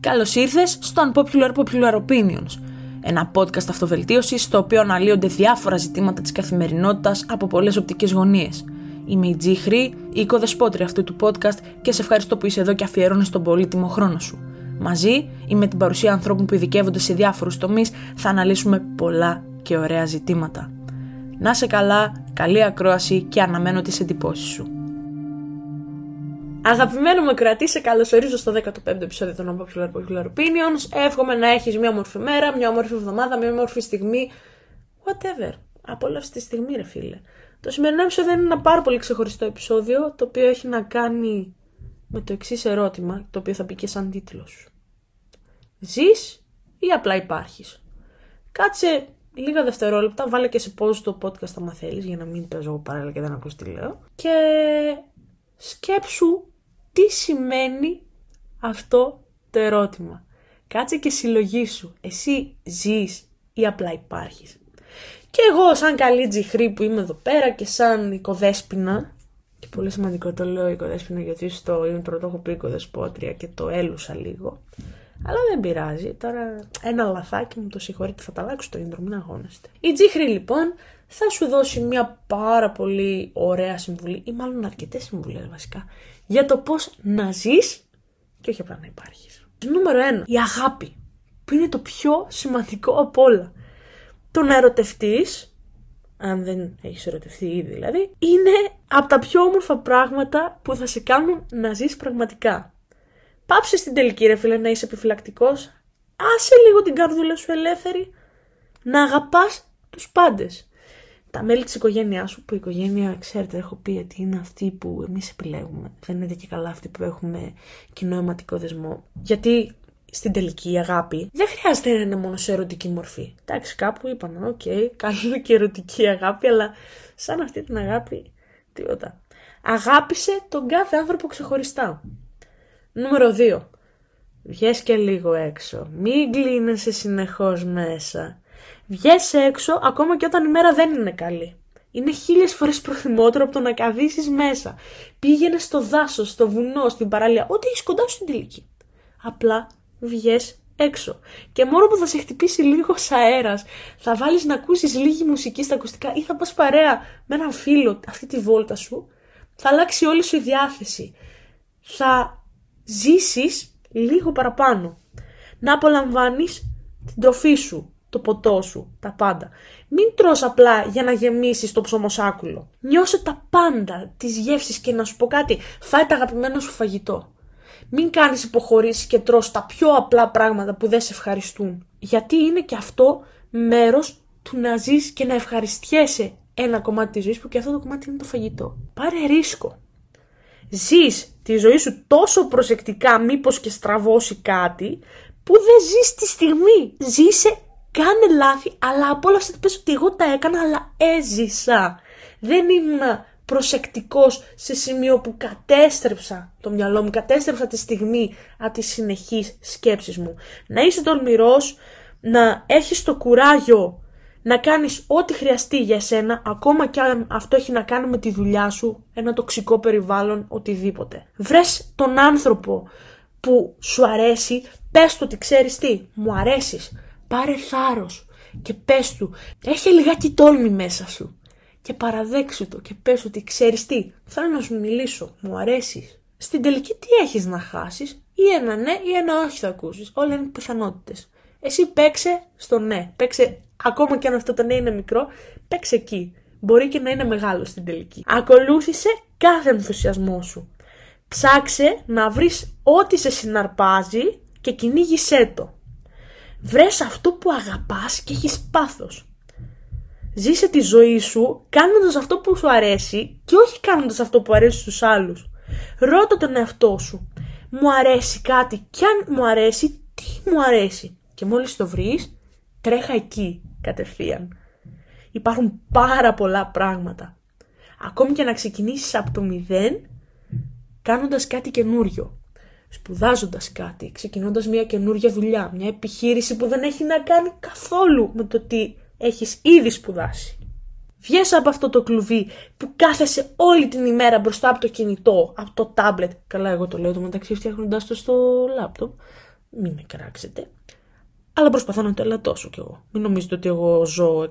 Καλώς ήρθες στο Unpopular Popular Opinions, ένα podcast αυτοβελτίωσης στο οποίο αναλύονται διάφορα ζητήματα της καθημερινότητας από πολλές οπτικές γωνίες. Είμαι η Τζι Χρή, η οικοδεσπότρια αυτού του podcast και σε ευχαριστώ που είσαι εδώ και αφιερώνεις τον πολύτιμο χρόνο σου. Μαζί ή με την παρουσία ανθρώπων που ειδικεύονται σε διάφορους τομείς θα αναλύσουμε πολλά και ωραία ζητήματα. Να σε καλά, καλή ακρόαση και αναμένω τις εντυπώσεις σου. Αγαπημένο με κρατή, σε καλωσορίζω στο 15ο επεισόδιο των Unpopular Popular Opinions. Εύχομαι να έχεις μια όμορφη μέρα, μια όμορφη εβδομάδα, μια όμορφη στιγμή. Whatever. Απόλαυση τη στιγμή, ρε φίλε. Το σημερινό επεισόδιο είναι ένα πάρα πολύ ξεχωριστό επεισόδιο, το οποίο έχει να κάνει με το εξής ερώτημα, το οποίο θα πει και σαν τίτλος. Ζεις ή απλά υπάρχεις; Κάτσε λίγα δευτερόλεπτα, βάλε και σε pause το podcast άμα θέλεις, για να μην παίζω εγώ παράλληλα και δεν ακούς τι λέω. Και σκέψου τι σημαίνει αυτό το ερώτημα; Κάτσε και συλλογήσου. Εσύ ζεις ή απλά υπάρχεις. Και εγώ σαν καλή τζιχρή που είμαι εδώ πέρα και σαν οικοδέσποινα, και πολύ σημαντικό το λέω οικοδέσποινα γιατί στο intro το έχω πει οικοδεσπότρια και το έλουσα λίγο. Αλλά δεν πειράζει. Τώρα ένα λαθάκι μου το συγχωρείτε, θα τα αλλάξω το intro, μην αγώνεστε. Η Τζίχρη λοιπόν θα σου δώσει μια πάρα πολύ ωραία συμβουλή, ή μάλλον αρκετές συμβουλές βασικά, για το πώς να ζεις και όχι απλά να υπάρχεις. Νούμερο 1. Η αγάπη. Που είναι το πιο σημαντικό από όλα. Το να ερωτευτείς, αν δεν έχεις ερωτευτεί ήδη δηλαδή, είναι από τα πιο όμορφα πράγματα που θα σε κάνουν να ζεις πραγματικά. Πάψε στην τελική ρε φίλε να είσαι επιφυλακτικός. Άσε λίγο την καρδούλα σου ελεύθερη. Να αγαπάς τους πάντες. Τα μέλη της οικογένειάς σου, που η οικογένεια, ξέρετε, έχω πει ότι είναι αυτή που εμείς επιλέγουμε. Δεν είναι και καλά αυτή που έχουμε κοινό αιματικό δεσμό. Γιατί στην τελική η αγάπη δεν χρειάζεται να είναι μόνο σε ερωτική μορφή. Εντάξει, κάπου είπαμε, okay, okay, καλή και ερωτική αγάπη, αλλά σαν αυτή την αγάπη, τίποτα. Αγάπησε τον κάθε άνθρωπο ξεχωριστά. Νούμερο 2. Βγες και λίγο έξω. Μην κλείνεσαι συνεχώς μέσα. Βγες έξω ακόμα και όταν η μέρα δεν είναι καλή. Είναι χίλιες φορές προτιμότερο από το να καδίσεις μέσα. Πήγαινες στο δάσος, στο βουνό, στην παραλία, ό,τι έχεις κοντά σου στην τελική. Απλά βγες έξω. Και μόνο που θα σε χτυπήσει λίγο αέρας, θα βάλεις να ακούσεις λίγη μουσική στα ακουστικά ή θα πας παρέα με έναν φίλο αυτή τη βόλτα σου, θα αλλάξει όλη σου η διάθεση. Θα ζήσεις λίγο παραπάνω. Να απολαμβάνεις την τροφή σου, το ποτό σου, τα πάντα. Μην τρως απλά για να γεμίσεις το ψωμοσάκουλο. Νιώσε τα πάντα, τις γεύσεις και να σου πω κάτι, φάει τα αγαπημένο σου φαγητό. Μην κάνεις υποχωρήσεις και τρως τα πιο απλά πράγματα που δεν σε ευχαριστούν. Γιατί είναι και αυτό μέρος του να ζεις και να ευχαριστιέσαι ένα κομμάτι της ζωής που και αυτό το κομμάτι είναι το φαγητό. Πάρε ρίσκο ζεις τη ζωή σου τόσο προσεκτικά μήπως και στραβώσει κάτι που δεν ζεις τη στιγμή. Ζήσε, κάνε λάθη, αλλά απόλαυσε πες ότι εγώ τα έκανα, αλλά έζησα. Δεν ήμουν προσεκτικός σε σημείο που κατέστρεψα το μυαλό μου, κατέστρεψα τη στιγμή από τις συνεχείς σκέψεις μου. Να είσαι τολμηρός, να έχεις το κουράγιο να κάνεις ό,τι χρειαστεί για σένα, ακόμα και αν αυτό έχει να κάνει με τη δουλειά σου, ένα τοξικό περιβάλλον, οτιδήποτε. Βρες τον άνθρωπο που σου αρέσει, πες του ότι ξέρεις τι, μου αρέσεις, πάρε θάρρος και πες του, έχει λιγάκι τόλμη μέσα σου και παραδέξου το και πες ότι ξέρεις τι, θέλω να σου μιλήσω, μου αρέσεις. Στην τελική τι έχεις να χάσεις, ή ένα ναι ή ένα όχι θα ακούσεις, όλα είναι πιθανότητες. Εσύ παίξε στο ναι, παίξε ακόμα και αν αυτό το ναι είναι μικρό, παίξε εκεί. Μπορεί και να είναι μεγάλο στην τελική. Ακολούθησε κάθε ενθουσιασμό σου. Ψάξε να βρεις ό,τι σε συναρπάζει και κυνήγησέ το. Βρες αυτό που αγαπάς και έχεις πάθος. Ζήσε τη ζωή σου κάνοντας αυτό που σου αρέσει και όχι κάνοντας αυτό που αρέσει στους άλλους. Ρώτα τον εαυτό σου. Μου αρέσει κάτι και αν μου αρέσει, τι μου αρέσει. Και μόλις το βρεις, τρέχα εκεί κατευθείαν. Υπάρχουν πάρα πολλά πράγματα. Ακόμη και να ξεκινήσεις από το μηδέν, κάνοντας κάτι καινούριο. Σπουδάζοντας κάτι, ξεκινώντας μια καινούρια δουλειά, μια επιχείρηση που δεν έχει να κάνει καθόλου με το τι έχεις ήδη σπουδάσει. Βγες από αυτό το κλουβί που κάθεσαι όλη την ημέρα μπροστά από το κινητό, από το τάμπλετ. Καλά, εγώ το λέω το μεταξύ φτιάχνοντας το στο λάπτοπ. μην με κράξετε. Αλλά προσπαθώ να το ελαττώσω κι εγώ. Μην νομίζετε ότι εγώ ζω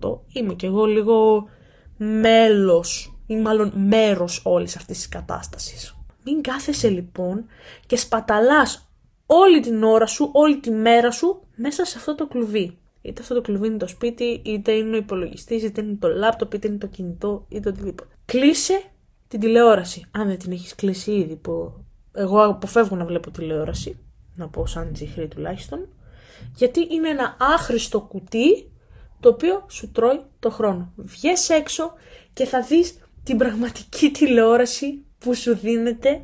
100%. Είμαι κι εγώ λίγο μέλος ή μάλλον μέρος όλης αυτής της κατάστασης. Μην κάθεσαι λοιπόν και σπαταλάς όλη την ώρα σου, όλη τη μέρα σου μέσα σε αυτό το κλουβί. Είτε αυτό το κλουβί είναι το σπίτι, είτε είναι ο υπολογιστής, είτε είναι το λάπτοπ, είτε είναι το κινητό, είτε οτιδήποτε. Κλείσε την τηλεόραση. Αν δεν την έχεις κλείσει ήδη, που εγώ αποφεύγω να βλέπω τηλεόραση, να πω σαν τσιχρή τουλάχιστον, γιατί είναι ένα άχρηστο κουτί το οποίο σου τρώει το χρόνο. Βγες έξω και θα δεις την πραγματική τηλεόραση που σου δίνεται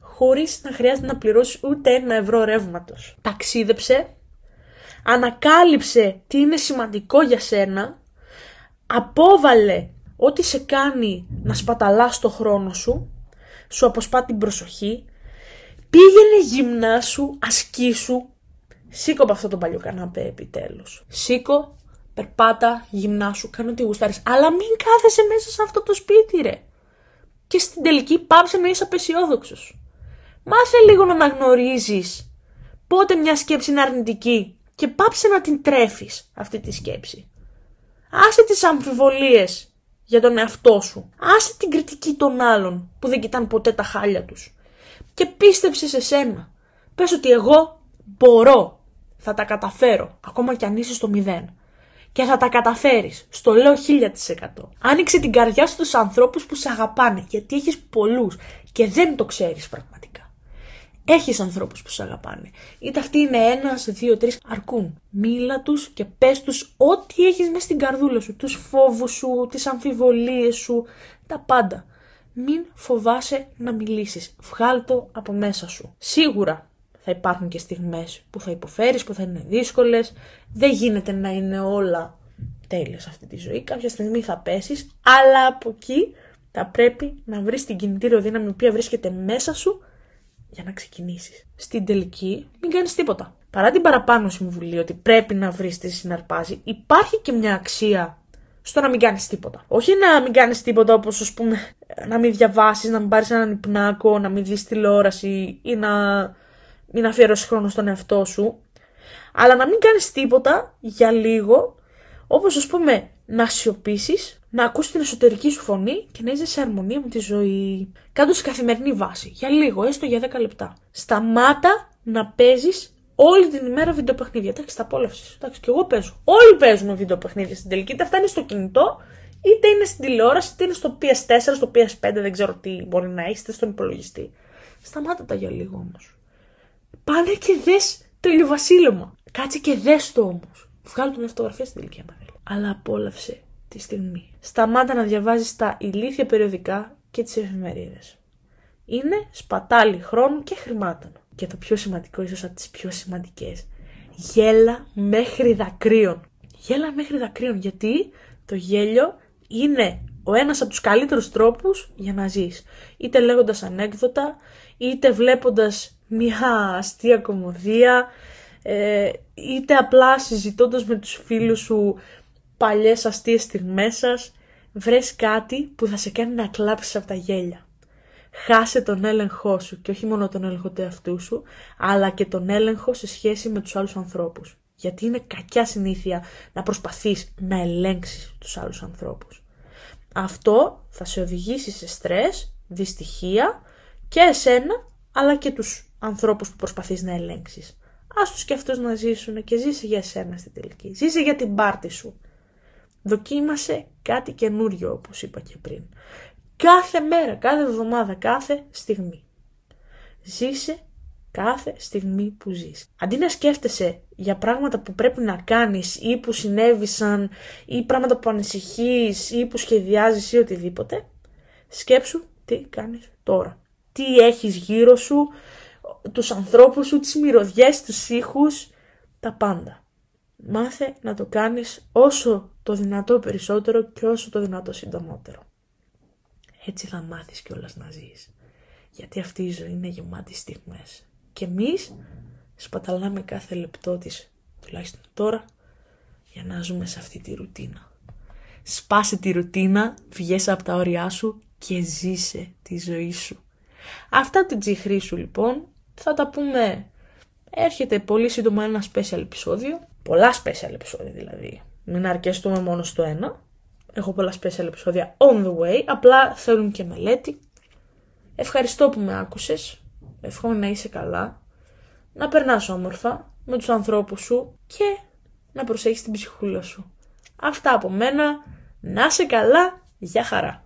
χωρίς να χρειάζεται να πληρώσεις ούτε ένα ευρώ ρεύματος. Ταξίδεψε, ανακάλυψε τι είναι σημαντικό για σένα, απόβαλε ό,τι σε κάνει να σπαταλάς το χρόνο σου, σου αποσπά την προσοχή, πήγαινε γυμνάσου, ασκήσου, σήκω από αυτό το παλιό καναπέ επιτέλους. Σήκω, περπάτα, γυμνάσου, κάνω τι γουστάρεις, αλλά μην κάθεσαι μέσα σε αυτό το σπίτι ρε. Και στην τελική πάψε να είσαι απεσιόδοξος. Μάθε λίγο να αναγνωρίζεις πότε μια σκέψη είναι αρνητική και πάψε να την τρέφεις αυτή τη σκέψη. Άσε τις αμφιβολίες για τον εαυτό σου. Άσε την κριτική των άλλων που δεν κοιτάνε ποτέ τα χάλια τους. Και πίστεψε σε σένα. Πες ότι εγώ μπορώ. Θα τα καταφέρω. Ακόμα κι αν είσαι στο μηδέν. Και θα τα καταφέρεις. Στο λέω 1000%. Άνοιξε την καρδιά στους ανθρώπους που σε αγαπάνε. Γιατί έχεις πολλούς. Και δεν το ξέρεις πραγματικά. Έχεις ανθρώπους που σε αγαπάνε. Είτε αυτοί είναι ένας, δύο, τρεις, αρκούν. Μίλα τους και πες τους ό,τι έχεις μέσα στην καρδούλα σου. Τους φόβους σου, τις αμφιβολίες σου, τα πάντα. Μην φοβάσαι να μιλήσεις. Βγάλ το από μέσα σου. Σίγουρα θα υπάρχουν και στιγμές που θα υποφέρεις, που θα είναι δύσκολες. Δεν γίνεται να είναι όλα τέλεια σε αυτή τη ζωή. Κάποια στιγμή θα πέσεις, αλλά από εκεί θα πρέπει να βρεις την κινητήριο δύναμη η οποία βρίσκεται μέσα σου για να ξεκινήσεις. Στην τελική, μην κάνεις τίποτα. Παρά την παραπάνω συμβουλή ότι πρέπει να βρεις τι συναρπάζει, υπάρχει και μια αξία στο να μην κάνεις τίποτα. Όχι να μην κάνεις τίποτα όπως ας πούμε να μην διαβάσεις, να μην πάρεις έναν υπνάκο, να μην δεις τηλεόραση ή να μην αφιερώσεις χρόνο στον εαυτό σου. Αλλά να μην κάνεις τίποτα για λίγο, όπως ας πούμε να σιωπήσεις, να ακούσει την εσωτερική σου φωνή και να είσαι σε αρμονία με τη ζωή. Κάντος σε καθημερινή βάση, για λίγο, έστω για 10 λεπτά. Σταμάτα να παίζεις όλη την ημέρα βιντεοπαιχνίδια. Εντάξει, τα απόλαυσες. Εντάξει, και εγώ παίζω. Όλοι παίζουμε βιντεοπαιχνίδια στην τελική. Είτε αυτά είναι στο κινητό, είτε είναι στην τηλεόραση, είτε είναι στο PS4, στο PS5, δεν ξέρω τι μπορεί να έχει, είτε στον υπολογιστή. Σταμάτα τα για λίγο όμως. Πάνε και δες το ηλιοβασίλεμα. Κάτσε και δες το όμως. Βγάλω την αυτογραφία στην τελική, άμα Αλλά απόλαυσε τη στιγμή. Σταμάτα να διαβάζεις τα ηλίθια περιοδικά και τις εφημερίδες. Είναι σπατάλη χρόνου και χρημάτων. Και το πιο σημαντικό, ίσως από τις πιο σημαντικές, γέλα μέχρι δακρύων. Γέλα μέχρι δακρύων, γιατί το γέλιο είναι ο ένας από τους καλύτερους τρόπους για να ζεις. Είτε λέγοντας ανέκδοτα, είτε βλέποντας μια αστεία κομμωδία, ε, είτε απλά συζητώντας με τους φίλους σου παλιές αστείες στιγμές σας, βρες κάτι που θα σε κάνει να κλάψεις από τα γέλια. Χάσε τον έλεγχό σου και όχι μόνο τον έλεγχο του εαυτού σου, αλλά και τον έλεγχο σε σχέση με τους άλλους ανθρώπους. Γιατί είναι κακιά συνήθεια να προσπαθείς να ελέγξεις τους άλλους ανθρώπους. Αυτό θα σε οδηγήσει σε στρες, δυστυχία και εσένα, αλλά και τους ανθρώπους που προσπαθείς να ελέγξεις. Ας τους και αυτούς να ζήσουν και ζήσε για εσένα στην τελική. Ζήσε για την πάρτη σου. Δοκίμασε κάτι καινούριο όπως είπα και πριν. Κάθε μέρα, κάθε εβδομάδα, κάθε στιγμή. Ζήσε κάθε στιγμή που ζεις. Αντί να σκέφτεσαι για πράγματα που πρέπει να κάνεις ή που συνέβησαν ή πράγματα που ανησυχείς ή που σχεδιάζεις ή οτιδήποτε, σκέψου τι κάνεις τώρα. Τι έχεις γύρω σου, τους ανθρώπους σου, τις μυρωδιές, τους ήχους, τα πάντα. Μάθε να το κάνεις όσο το δυνατό περισσότερο και όσο το δυνατό συντομότερο. Έτσι θα μάθεις κιόλας να ζεις. Γιατί αυτή η ζωή είναι γεμάτη στιγμές. Και εμείς σπαταλάμε κάθε λεπτό της, τουλάχιστον τώρα, για να ζούμε σε αυτή τη ρουτίνα. Σπάσε τη ρουτίνα, βγες από τα όρια σου και ζήσε τη ζωή σου. Αυτά την τσιχρή σου λοιπόν θα τα πούμε Έρχεται πολύ σύντομα ένα special επεισόδιο. Πολλά special επεισόδια δηλαδή. Μην αρκεστούμε μόνο στο ένα. Έχω πολλά special επεισόδια on the way. Απλά θέλουν και μελέτη. Ευχαριστώ που με άκουσες. Εύχομαι να είσαι καλά. Να περνάς όμορφα με τους ανθρώπους σου και να προσέχεις την ψυχούλα σου. Αυτά από μένα. Να είσαι καλά. Γεια χαρά.